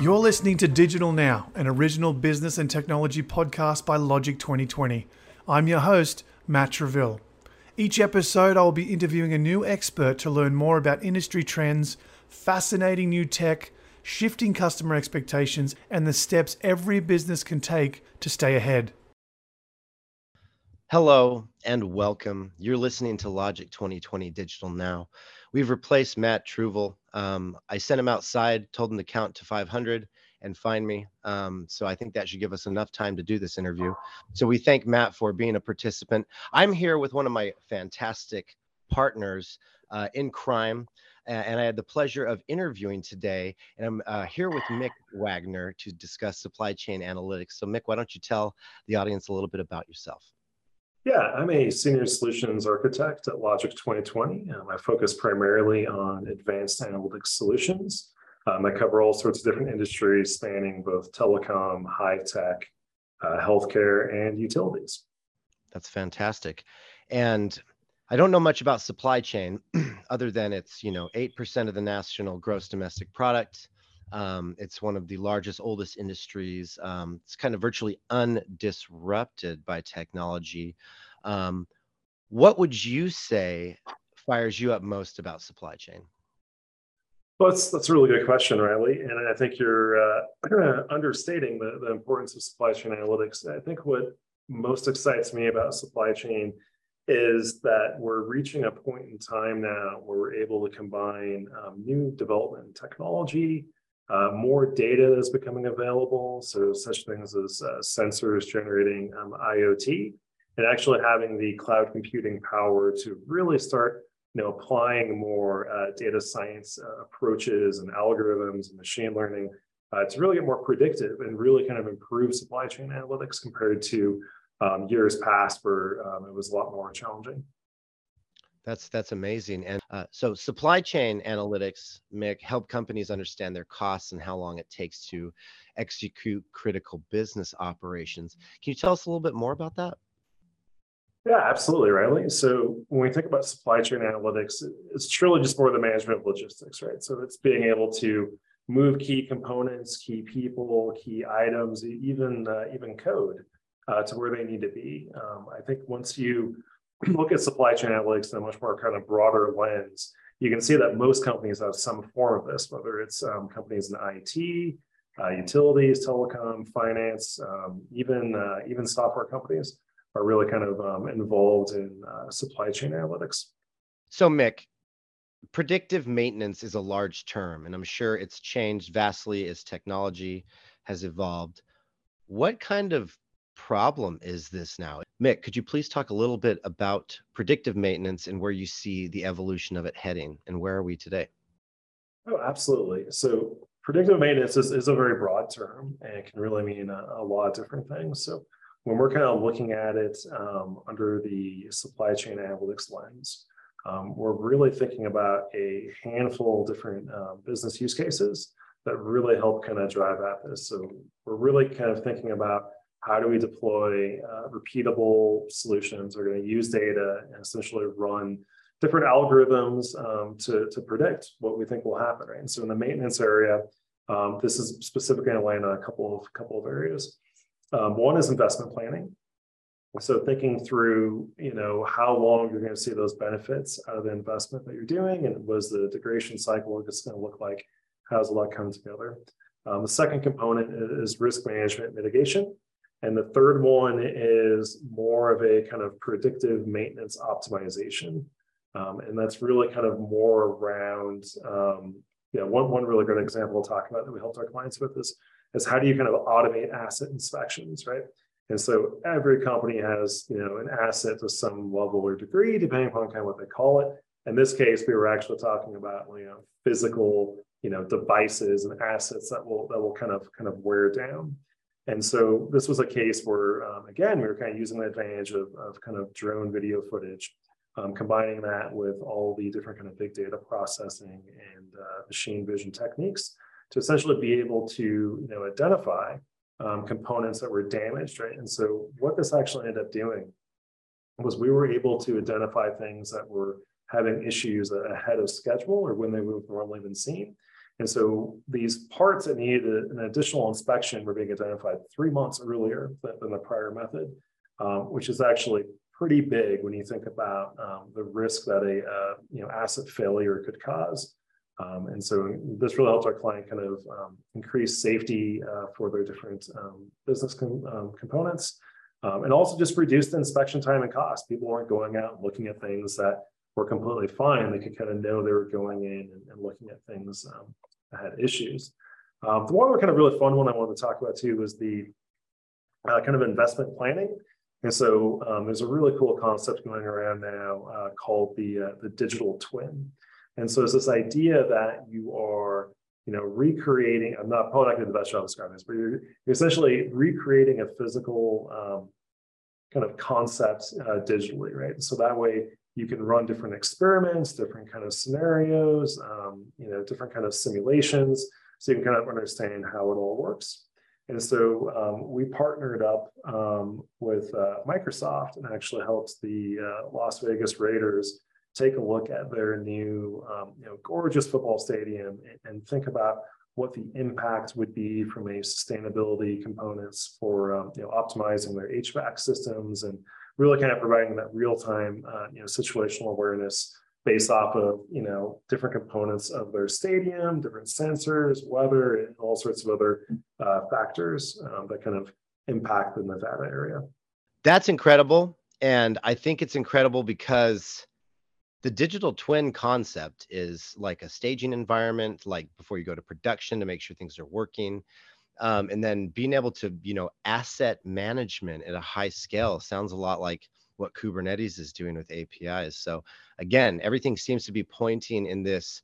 You're listening to Digital Now, an original business and technology podcast by Logic 2020. I'm your host, Matt Treville. Each episode, I will be interviewing a new expert to learn more about industry trends, fascinating new tech, shifting customer expectations, and the steps every business can take to stay ahead. Hello and welcome. You're listening to Logic 2020 Digital Now. We've replaced Matt Truvel. Um, I sent him outside, told him to count to 500 and find me. Um, so I think that should give us enough time to do this interview. So we thank Matt for being a participant. I'm here with one of my fantastic partners uh, in crime. And I had the pleasure of interviewing today. And I'm uh, here with Mick Wagner to discuss supply chain analytics. So, Mick, why don't you tell the audience a little bit about yourself? Yeah, I'm a senior solutions architect at Logic 2020. Um, I focus primarily on advanced analytics solutions. Um, I cover all sorts of different industries spanning both telecom, high tech, uh, healthcare, and utilities. That's fantastic. And I don't know much about supply chain other than it's, you know, 8% of the national gross domestic product. Um, it's one of the largest, oldest industries. Um, it's kind of virtually undisrupted by technology. Um, what would you say fires you up most about supply chain? Well, that's, that's a really good question, Riley. And I think you're uh, understating the, the importance of supply chain analytics. I think what most excites me about supply chain is that we're reaching a point in time now where we're able to combine um, new development technology uh, more data is becoming available, so such things as uh, sensors generating um, IoT, and actually having the cloud computing power to really start you know, applying more uh, data science uh, approaches and algorithms and machine learning uh, to really get more predictive and really kind of improve supply chain analytics compared to um, years past where um, it was a lot more challenging. That's that's amazing. And uh, so supply chain analytics, Mick, help companies understand their costs and how long it takes to execute critical business operations. Can you tell us a little bit more about that? Yeah, absolutely, Riley. So when we think about supply chain analytics, it's truly just more the management of logistics, right? So it's being able to move key components, key people, key items, even uh, even code uh, to where they need to be. Um, I think once you look at supply chain analytics in a much more kind of broader lens, you can see that most companies have some form of this, whether it's um, companies in IT, uh, utilities, telecom, finance, um, even uh, even software companies are really kind of um, involved in uh, supply chain analytics. So, Mick, predictive maintenance is a large term, and I'm sure it's changed vastly as technology has evolved. What kind of problem is this now? Mick, could you please talk a little bit about predictive maintenance and where you see the evolution of it heading and where are we today? Oh, absolutely. So, predictive maintenance is, is a very broad term and it can really mean a, a lot of different things. So, when we're kind of looking at it um, under the supply chain analytics lens, um, we're really thinking about a handful of different uh, business use cases that really help kind of drive at this. So, we're really kind of thinking about how do we deploy uh, repeatable solutions? We're going to use data and essentially run different algorithms um, to, to predict what we think will happen, right? And so in the maintenance area, um, this is specifically land on a couple of couple of areas. Um, one is investment planning. So thinking through, you know, how long you're going to see those benefits out of the investment that you're doing, and what is the degradation cycle it's going to look like? How's all that come together? Um, the second component is risk management mitigation. And the third one is more of a kind of predictive maintenance optimization. Um, and that's really kind of more around, um, know, one, one really good example we'll talk about that we helped our clients with is, is how do you kind of automate asset inspections, right? And so every company has, you know, an asset to some level or degree, depending upon kind of what they call it. In this case, we were actually talking about, you know, physical, you know, devices and assets that will that will kind of kind of wear down. And so this was a case where, um, again, we were kind of using the advantage of, of kind of drone video footage, um, combining that with all the different kind of big data processing and uh, machine vision techniques to essentially be able to, you know, identify um, components that were damaged, right? And so what this actually ended up doing was we were able to identify things that were having issues ahead of schedule or when they would have normally been seen. And so these parts that needed an additional inspection were being identified three months earlier than the prior method, um, which is actually pretty big when you think about um, the risk that a uh, you know asset failure could cause. Um, and so this really helps our client kind of um, increase safety uh, for their different um, business com um, components and also just reduce the inspection time and cost. People weren't going out and looking at things that were completely fine. They could kind of know they were going in and, and looking at things um, that had issues. the one other kind of really fun one I wanted to talk about too was the uh, kind of investment planning. And so um, there's a really cool concept going around now uh, called the uh, the digital twin. And so it's this idea that you are, you know, recreating. I'm not probably not going to the best job describing this, but you're, you're essentially recreating a physical um, kind of concept uh, digitally, right? So that way you can run different experiments, different kind of scenarios, um, you know, different kind of simulations, so you can kind of understand how it all works. And so um, we partnered up um, with uh, Microsoft and actually helped the uh, Las Vegas Raiders take a look at their new, um, you know, gorgeous football stadium and, and, think about what the impact would be from a sustainability components for, um, you know, optimizing their HVAC systems and really kind of providing that real-time, uh, you know, situational awareness based off of you know different components of their stadium, different sensors, weather, and all sorts of other uh, factors um, that kind of impact the Nevada area. That's incredible, and I think it's incredible because the digital twin concept is like a staging environment, like before you go to production to make sure things are working. Um, and then being able to, you know, asset management at a high scale sounds a lot like what Kubernetes is doing with APIs. So again, everything seems to be pointing in this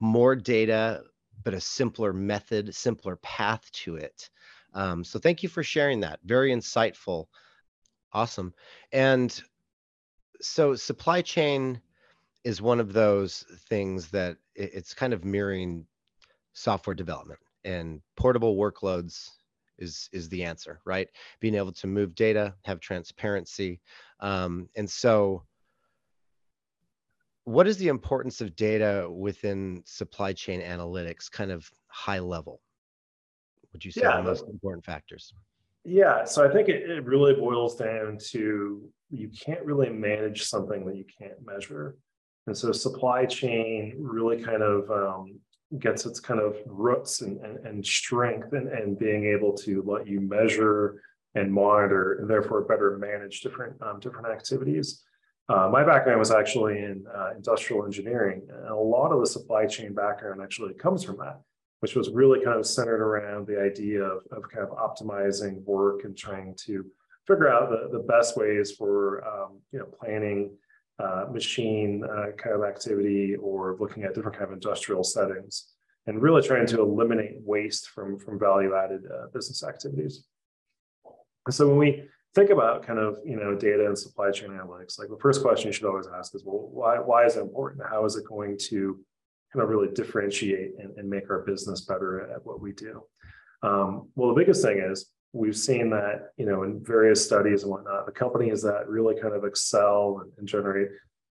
more data, but a simpler method, simpler path to it. Um, so thank you for sharing that. Very insightful. Awesome. And so supply chain is one of those things that it's kind of mirroring software development and portable workloads is is the answer, right? Being able to move data, have transparency, um, and so. What is the importance of data within supply chain analytics, kind of high level? Would you say yeah, the most important factors? Yeah, so I think it, it really boils down to you can't really manage something that you can't measure. And so supply chain really kind of um, gets its kind of roots and, and, and strength and, and being able to let you measure and monitor and therefore better manage different um, different activities. Uh, my background was actually in uh, industrial engineering, and a lot of the supply chain background actually comes from that, which was really kind of centered around the idea of, of kind of optimizing work and trying to figure out the, the best ways for um, you know planning uh, machine uh, kind of activity or looking at different kind of industrial settings and really trying to eliminate waste from, from value added uh, business activities. And so when we think about kind of you know data and supply chain analytics, like the first question you should always ask is, well, why, why is it important? How is it going to kind of really differentiate and, and make our business better at what we do? Um, well, the biggest thing is we've seen that you know in various studies and whatnot. The companies that really kind of excel and, and generate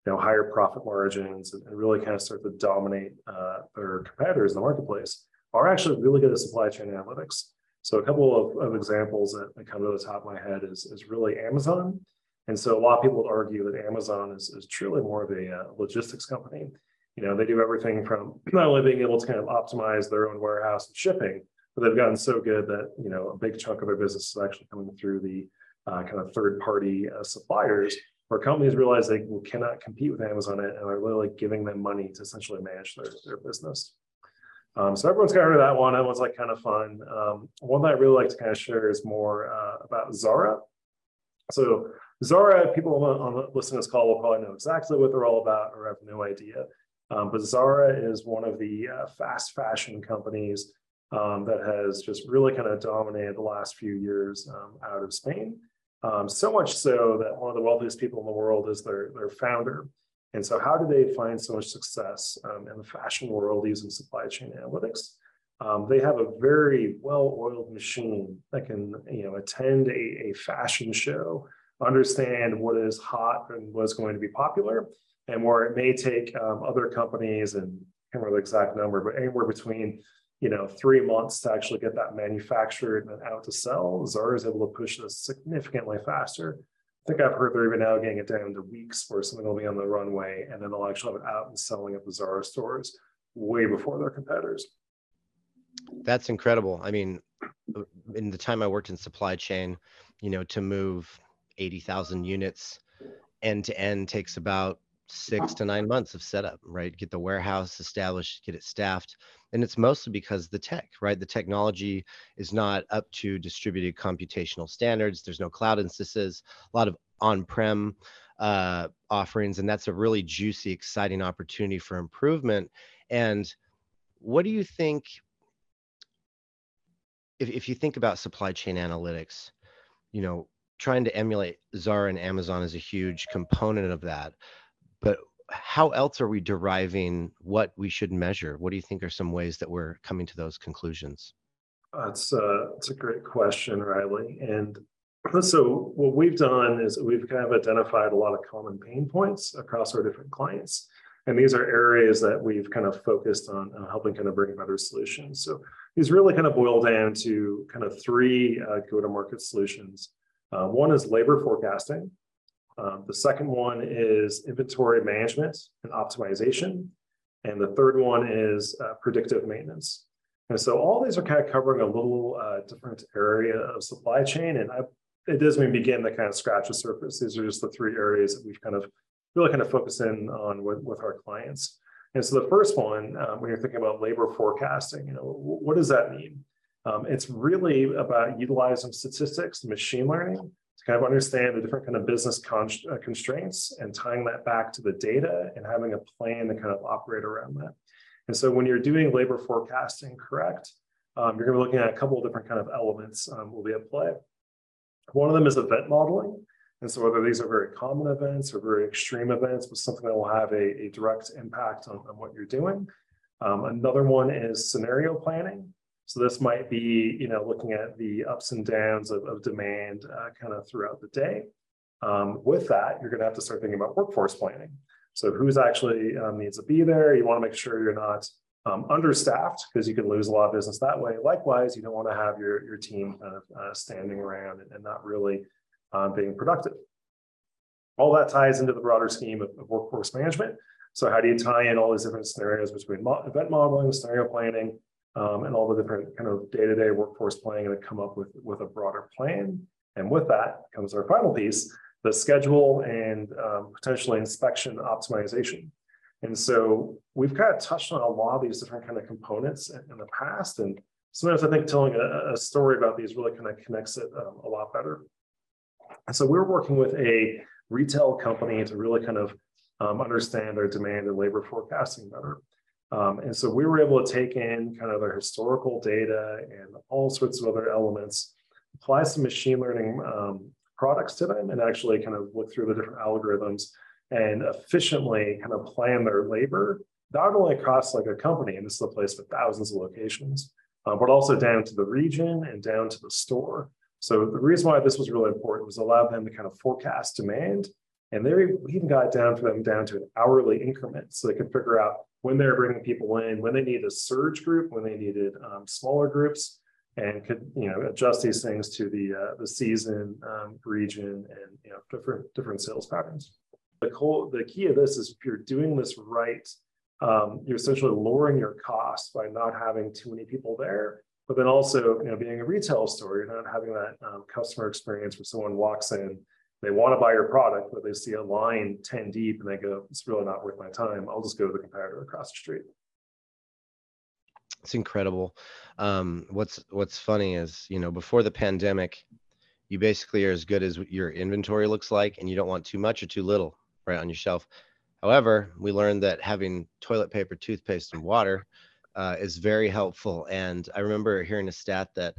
you know higher profit margins and, and really kind of start to dominate uh, their competitors in the marketplace are actually really good at supply chain analytics. So a couple of, of examples that, that come to the top of my head is, is really amazon. And so a lot of people would argue that amazon is, is truly more of a uh, logistics company. You know they do everything from not only being able to kind of optimize their own warehouse and shipping but they've gotten so good that you know a big chunk of their business is actually coming through the uh, kind of third party uh, suppliers where companies realize they cannot compete with Amazon and are literally giving them money to essentially manage their, their business. Um, so everyone's of heard of that one. That one's like kind of fun. Um, one that I really like to kind of share is more uh, about Zara. So Zara, people on, on listening to this call will probably know exactly what they're all about or have no idea. Um, but Zara is one of the uh, fast fashion companies um, that has just really kind of dominated the last few years um, out of Spain. Um, so much so that one of the wealthiest people in the world is their, their founder. And so, how do they find so much success um, in the fashion world using supply chain analytics? Um, they have a very well-oiled machine that can, you know, attend a, a fashion show understand what is hot and what's going to be popular, and where it may take um, other companies and I can't remember the exact number, but anywhere between you know three months to actually get that manufactured and out to sell. Zara is able to push this significantly faster. I think I've heard they're even now getting it down to weeks where something will be on the runway and then they'll actually have it out and selling at the Zara stores way before their competitors. That's incredible. I mean, in the time I worked in supply chain, you know, to move 80,000 units end to end takes about six to nine months of setup, right? Get the warehouse established, get it staffed. And it's mostly because the tech, right? The technology is not up to distributed computational standards. There's no cloud instances, a lot of on prem uh, offerings. And that's a really juicy, exciting opportunity for improvement. And what do you think? If, if you think about supply chain analytics, you know, trying to emulate Zara and Amazon is a huge component of that but how else are we deriving what we should measure? What do you think are some ways that we're coming to those conclusions? That's uh, that's a great question, Riley. And so what we've done is we've kind of identified a lot of common pain points across our different clients. And these are areas that we've kind of focused on uh, helping kind of bring better solutions. So these really kind of boil down to kind of three uh, go-to-market solutions. Uh, one is labor forecasting. Um, the second one is inventory management and optimization. And the third one is uh, predictive maintenance. And so all these are kind of covering a little uh, different area of supply chain. And I, it does mean begin to kind of scratch the surface. These are just the three areas that we've kind of really kind of focus in on with, with our clients. And so the first one, um, when you're thinking about labor forecasting, you know, what does that mean? Um, it's really about utilizing statistics, machine learning to kind of understand the different kind of business con- uh, constraints and tying that back to the data and having a plan to kind of operate around that. And so when you're doing labor forecasting correct, um, you're going to be looking at a couple of different kind of elements um, will be at play. One of them is event modeling. And so whether these are very common events or very extreme events, but something that will have a, a direct impact on, on, what you're doing. Um, another one is scenario planning. So this might be, you know, looking at the ups and downs of, of demand uh, kind of throughout the day. Um, with that, you're going to have to start thinking about workforce planning. So who's actually um, needs to be there? You want to make sure you're not um, understaffed because you can lose a lot of business that way. Likewise, you don't want to have your, your team kind of uh, standing around and, and not really um, being productive. All that ties into the broader scheme of, of, workforce management. So how do you tie in all these different scenarios between mo event modeling, scenario planning, um, and all the different kind of day-to-day workforce planning and come up with, with a broader plan. And with that comes our final piece, the schedule and um, potentially inspection optimization. And so we've kind of touched on a lot of these different kind of components in, in the past. And sometimes I think telling a, a, story about these really kind of connects it um, a lot better. And so we're working with a retail company to really kind of um, understand their demand and labor forecasting better. Um, and so we were able to take in kind of their historical data and all sorts of other elements, apply some machine learning um, products to them, and actually kind of look through the different algorithms and efficiently kind of plan their labor, not only across like a company, and this is a place with thousands of locations, uh, but also down to the region and down to the store. So the reason why this was really important was allow them to kind of forecast demand. And they even got down for them down to an hourly increment. So they could figure out when they're bringing people in, when they need a surge group, when they needed um, smaller groups, and could you know adjust these things to the uh, the season, um, region, and you know different different sales patterns. The, co- the key of this is if you're doing this right, um, you're essentially lowering your costs by not having too many people there, but then also you know being a retail store, you're not having that um, customer experience where someone walks in they want to buy your product, but they see a line 10 deep and they go, it's really not worth my time. I'll just go to the competitor across the street. It's incredible. Um, what's what's funny is, you know, before the pandemic, you basically are as good as your inventory looks like, and you don't want too much or too little right on your shelf. However, we learned that having toilet paper, toothpaste, and water uh, is very helpful. And I remember hearing a stat that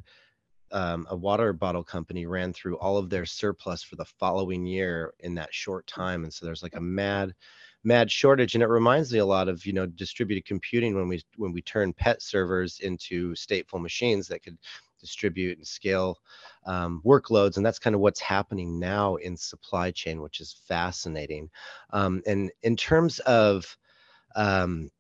um, a water bottle company ran through all of their surplus for the following year in that short time and so there's like a mad mad shortage and it reminds me a lot of you know distributed computing when we when we turn pet servers into stateful machines that could distribute and scale um, workloads and that's kind of what's happening now in supply chain which is fascinating. Um, and in terms of um,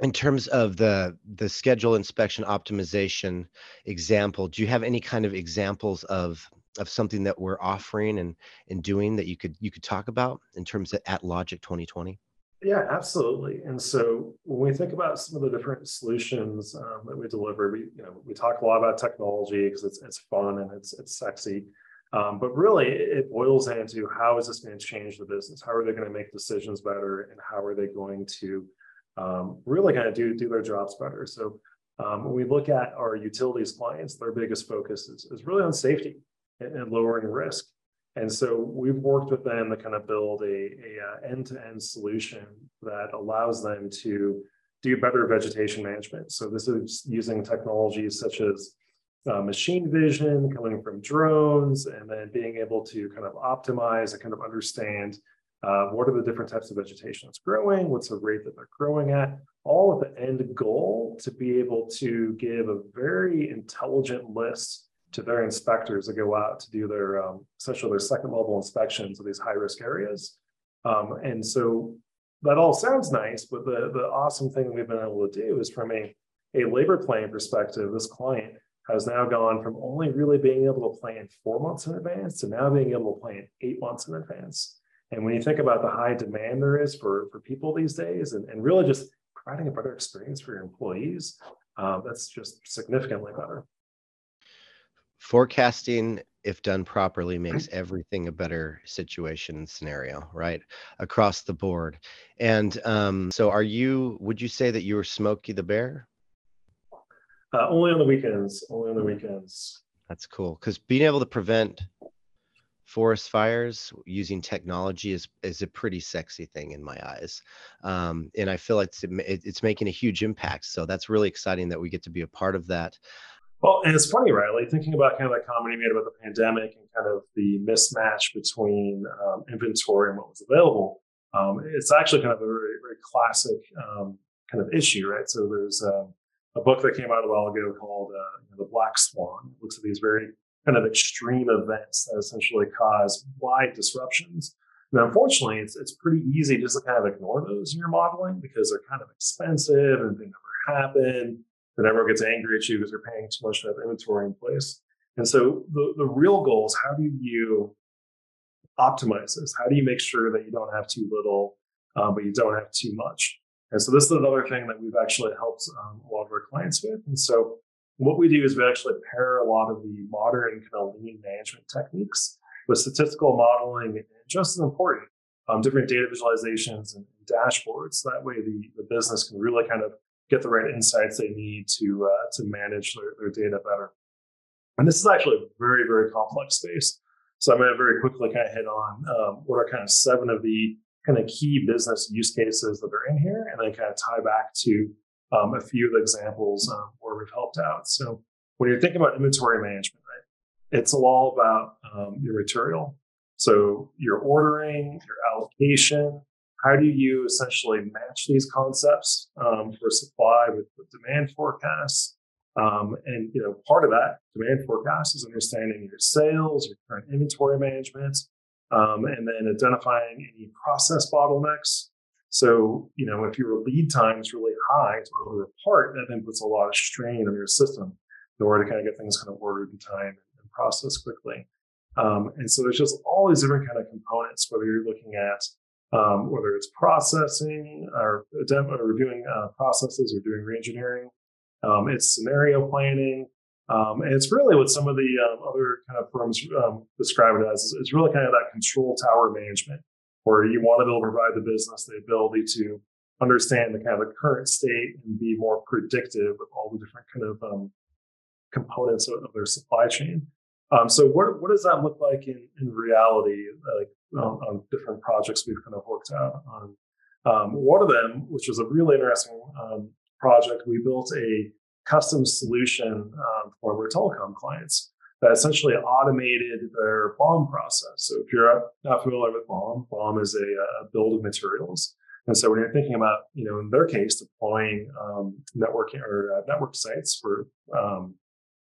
in terms of the the schedule inspection optimization example do you have any kind of examples of of something that we're offering and and doing that you could you could talk about in terms of at logic 2020 yeah absolutely. And so when we think about some of the different solutions um, that we deliver we you know we talk a lot about technology because it's, it's fun and it's it's sexy. Um, but really it boils into how is this going to change the business? How are they going to make decisions better? And how are they going to um, really kind of do, do their jobs better. So um, when we look at our utilities clients, their biggest focus is, is really on safety and, and, lowering risk. And so we've worked with them to kind of build a, a uh, end-to-end solution that allows them to do better vegetation management. So this is using technologies such as uh, machine vision coming from drones, and then being able to kind of optimize and kind of understand uh, what are the different types of vegetation that's growing? What's the rate that they're growing at? All with the end goal to be able to give a very intelligent list to their inspectors that go out to do their um, essentially their second level inspections of these high risk areas. Um, and so that all sounds nice, but the, the awesome thing we've been able to do is from a, a labor planning perspective, this client has now gone from only really being able to plan four months in advance to now being able to plan eight months in advance. And when you think about the high demand there is for, for people these days and, and really just providing a better experience for your employees, uh, that's just significantly better. Forecasting, if done properly, makes everything a better situation and scenario, right? Across the board. And um, so, are you, would you say that you were Smokey the Bear? Uh, only on the weekends, only on the weekends. That's cool. Because being able to prevent forest fires using technology is is a pretty sexy thing in my eyes um, and i feel like it's, it's making a huge impact so that's really exciting that we get to be a part of that. Well and it's funny like thinking about kind of that comment you made about the pandemic and kind of the mismatch between um, inventory and what was available um, it's actually kind of a very, very classic um, kind of issue right? So there's um, a book that came out a while ago called uh, you know, the black swan. It looks at these very kind of extreme events that essentially cause wide disruptions. And unfortunately, it's, it's pretty easy just to kind of ignore those in your modeling because they're kind of expensive and they never happen. And everyone gets angry at you because they're paying too much to have inventory in place. And so the, the real goal is how do you optimize this? How do you make sure that you don't have too little, um, but you don't have too much? And so this is another thing that we've actually helped um, a lot of our clients with. And so what we do is we actually pair a lot of the modern kind of lean management techniques with statistical modeling and just as important, um, different data visualizations and, dashboards. That way, the, the business can really kind of get the right insights they need to uh, to manage their, their data better. And this is actually a very very complex space. So I'm going to very quickly kind of hit on um, what are kind of seven of the kind of key business use cases that are in here, and then kind of tie back to um, a few of the examples um, where we've helped out. So when you're thinking about inventory management, right, it's all about um, your material. So your ordering, your allocation. How do you essentially match these concepts um, for supply with, with demand forecasts? Um, and you know, part of that demand forecast is understanding your sales, your current inventory management, um, and then identifying any process bottlenecks so, you know, if your lead time is really high to order a part, that then puts a lot of strain on your system in order to kind of get things kind of ordered in time and processed quickly. Um, and so there's just all these different kind of components, whether you're looking at um, whether it's processing or, or reviewing uh, processes or doing reengineering, um, it's scenario planning. Um, and it's really what some of the um, other kind of firms um, describe it as. It's really kind of that control tower management where you want to be able to provide the business the ability to understand the kind of the current state and be more predictive with all the different kind of um, components of, of, their supply chain. Um, so what, what does that look like in, in reality, like on, on different projects we've kind of worked out on? Um, one of them, which was a really interesting um, project, we built a custom solution um, for our telecom clients that essentially automated their BOM process. So if you're not familiar with BOM, BOM is a, a build of materials. And so when you're thinking about, you know, in their case, deploying um, networking or uh, network sites for um,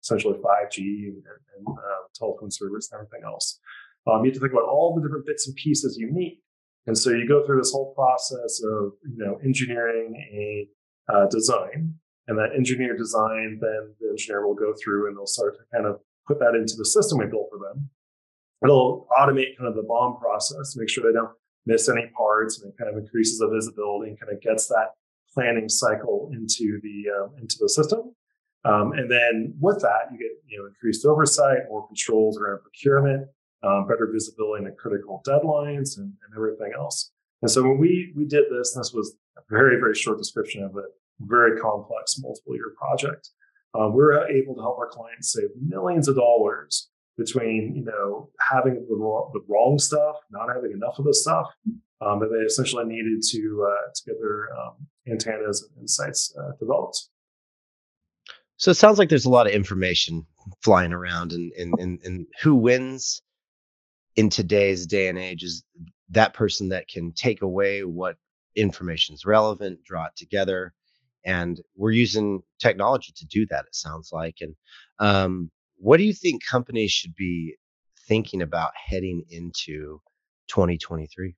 essentially 5G and, and uh, telephone service and everything else. Um, you have to think about all the different bits and pieces you need. And so you go through this whole process of, you know, engineering a uh, design and that engineer design, then the engineer will go through and they'll start to kind of put that into the system we built for them. It'll automate kind of the BOM process make sure they don't miss any parts and it kind of increases the visibility and kind of gets that planning cycle into the um, into the system. Um, and then with that, you get you know increased oversight, more controls around procurement, um, better visibility into critical deadlines, and, and, everything else. And so when we we did this, this was a very very short description of a very complex multiple year project. Um, we're able to help our clients save millions of dollars between you know having the wrong, the wrong stuff, not having enough of the stuff um, that they essentially needed to uh, to get their um, antennas and sites uh, developed. So it sounds like there's a lot of information flying around, and and and, and who wins in today's day and age is that person that can take away what information is relevant, draw it together, and we're using technology to do that. It sounds like, and um, what do you think companies should be thinking about heading into 2023?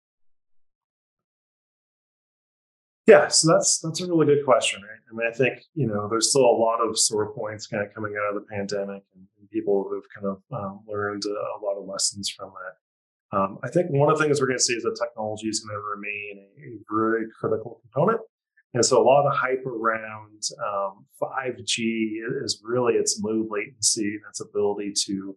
Yeah, so that's that's a really good question, right? I mean, I think you know there's still a lot of sore points kind of coming out of the pandemic, and, and people who've kind of um, learned a, a, lot of lessons from that. Um, I think one of the things we're going to see is that technology is going to remain a, a, very critical component and so a lot of hype around um, 5G is really its low latency and its ability to, you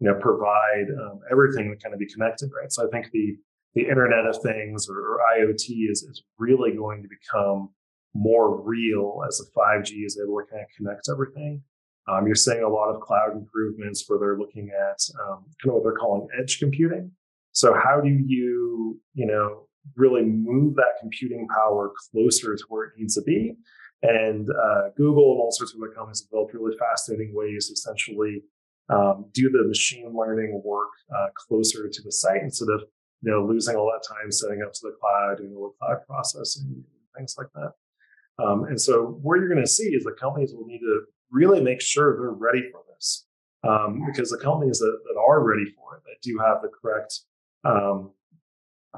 know, provide um, everything that kind of be connected, right? So I think the the Internet of Things or, or IoT is, is really going to become more real as the 5G is able to kind of connect everything. Um, you're seeing a lot of cloud improvements where they're looking at um, kind of what they're calling edge computing. So how do you, you know, really move that computing power closer to where it needs to be. And uh, Google and all sorts of other companies have built really fascinating ways to essentially um, do the machine learning work uh, closer to the site instead of you know losing all that time setting up to the cloud, doing all the cloud processing, things like that. Um, and so what you're going to see is the companies will need to really make sure they're ready for this. Um, because the companies that, that are ready for it, that do have the correct um,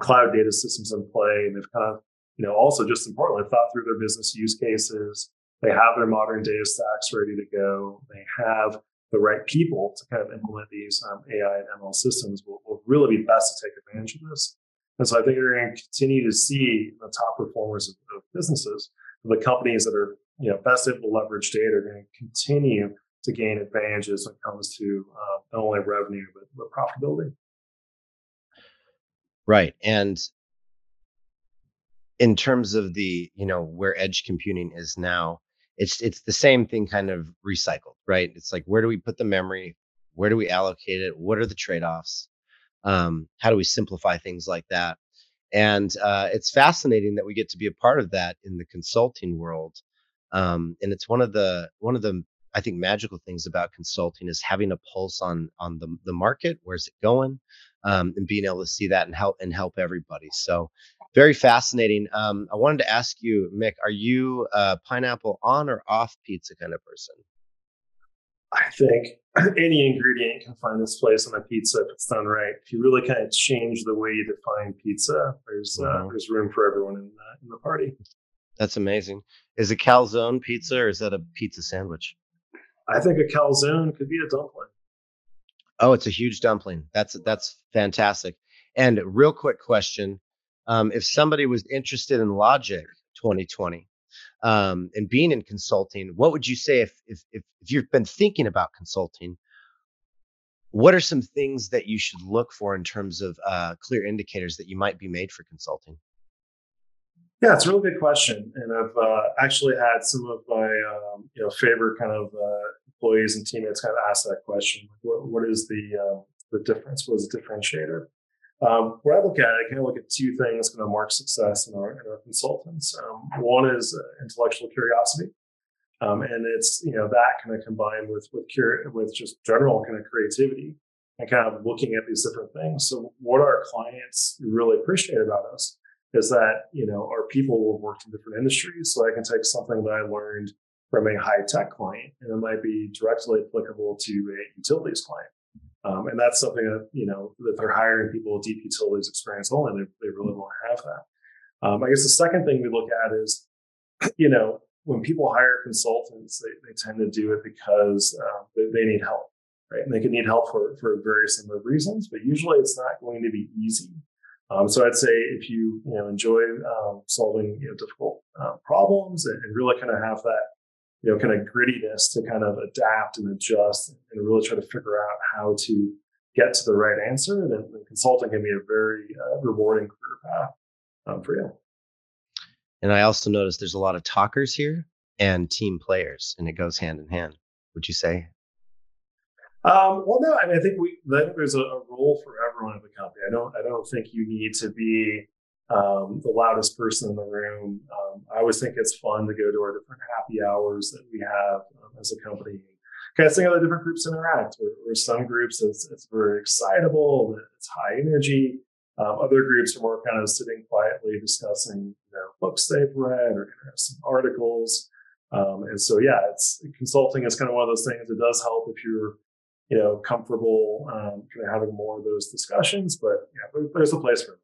cloud data systems in play. And they've kind of, you know, also just importantly thought through their business use cases. They have their modern data stacks ready to go. They have the right people to kind of implement these um, AI and ML systems will, will really be best to take advantage of this. And so I think you're going to continue to see the top performers of, of businesses, the companies that are you know best able to leverage data are going to continue to gain advantages when it comes to uh, not only revenue but, but profitability. Right. And in terms of the, you know, where edge computing is now, it's it's the same thing kind of recycled, right? It's like where do we put the memory? Where do we allocate it? What are the trade-offs? Um, how do we simplify things like that? And uh, it's fascinating that we get to be a part of that in the consulting world. Um, and it's one of the one of the I think magical things about consulting is having a pulse on on the the market. Where's it going? um, and being able to see that and help and help everybody. So very fascinating. Um, I wanted to ask you, Mick, are you a pineapple on or off pizza kind of person? I think any ingredient can find its place on a pizza if it's done right. If you really kind of change the way you define pizza, there's uh, mm-hmm. uh, there's room for everyone in the, in the party. That's amazing. Is it calzone pizza or is that a pizza sandwich? I think a calzone could be a dumpling. Oh, it's a huge dumpling. That's that's fantastic. And real quick question: um, If somebody was interested in Logic 2020 um, and being in consulting, what would you say if, if if if you've been thinking about consulting? What are some things that you should look for in terms of uh, clear indicators that you might be made for consulting? Yeah, it's a really good question, and I've uh, actually had some of my um, you know favorite kind of uh, employees and teammates kind of ask that question: what, what is the uh, the difference? What is the differentiator? Um, where I look at it, I kind of look at two things going to mark success in our, in our consultants. Um, one is uh, intellectual curiosity, um, and it's you know that kind of combined with with cur- with just general kind of creativity and kind of looking at these different things. So, what our clients really appreciate about us is that you know our people have worked in different industries, so I can take something that I learned from a high tech client, and it might be directly applicable to a utilities client. Um, and that's something that you know that they're hiring people with deep utilities experience only. They, they really want to have that. Um, I guess the second thing we look at is, you know, when people hire consultants, they, they tend to do it because uh, they, they, need help, right? And they can need help for for various number of reasons, but usually it's not going to be easy. Um, so I'd say if you you know enjoy um, solving you know difficult uh, problems and, and really kind of have that you know, kind of grittiness to kind of adapt and adjust and really try to figure out how to get to the right answer, And, then consulting can be a very uh, rewarding career path um, for you. And I also noticed there's a lot of talkers here and team players, and it goes hand in hand. Would you say? Um, well, no. I mean, I think we I think there's a, a role for everyone in the company. I don't. I don't think you need to be um, the loudest person in the room. Um, I always think it's fun to go to our different happy hours that we have um, as a company. Kind of seeing how the different groups interact. Where, where some groups it's, it's, very excitable, it's high energy. Um, other groups are more kind of sitting quietly discussing you know, books they've read or interesting articles. Um, and so, yeah, it's consulting is kind of one of those things. It does help if you're you know comfortable um, kind of having more of those discussions. But yeah, there's a place for it.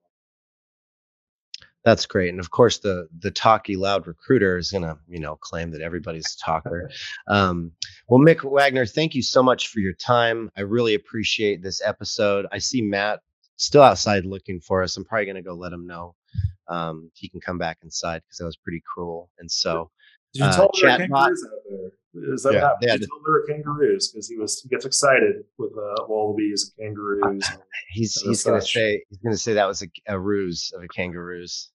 That's great. And of course, the the talky loud recruiter is gonna, you know, claim that everybody's a talker. Um, well, Mick Wagner, thank you so much for your time. I really appreciate this episode. I see Matt still outside looking for us. I'm probably gonna go let him know um, he can come back inside because that was pretty cruel. And so, did you uh, tell there are kangaroos out there? Is that yeah, what happened? Did you tell there are kangaroos because he was he gets excited with uh, wallabies and kangaroos. And, he's and he's gonna say he's gonna say that was a, a ruse of a kangaroos.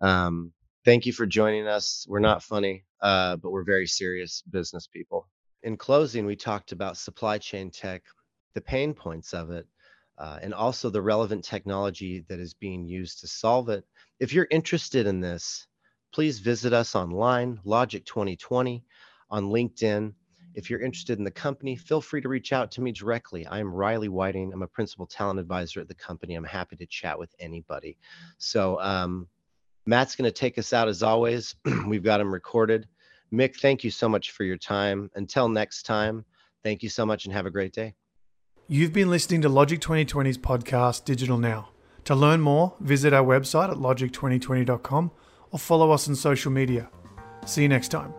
Um, thank you for joining us. We're not funny, uh, but we're very serious business people. In closing, we talked about supply chain tech, the pain points of it, uh, and also the relevant technology that is being used to solve it. If you're interested in this, please visit us online, Logic 2020, on LinkedIn. If you're interested in the company, feel free to reach out to me directly. I'm Riley Whiting. I'm a principal talent advisor at the company. I'm happy to chat with anybody. So, um, Matt's going to take us out as always. We've got him recorded. Mick, thank you so much for your time. Until next time, thank you so much and have a great day. You've been listening to Logic 2020's podcast, Digital Now. To learn more, visit our website at logic2020.com or follow us on social media. See you next time.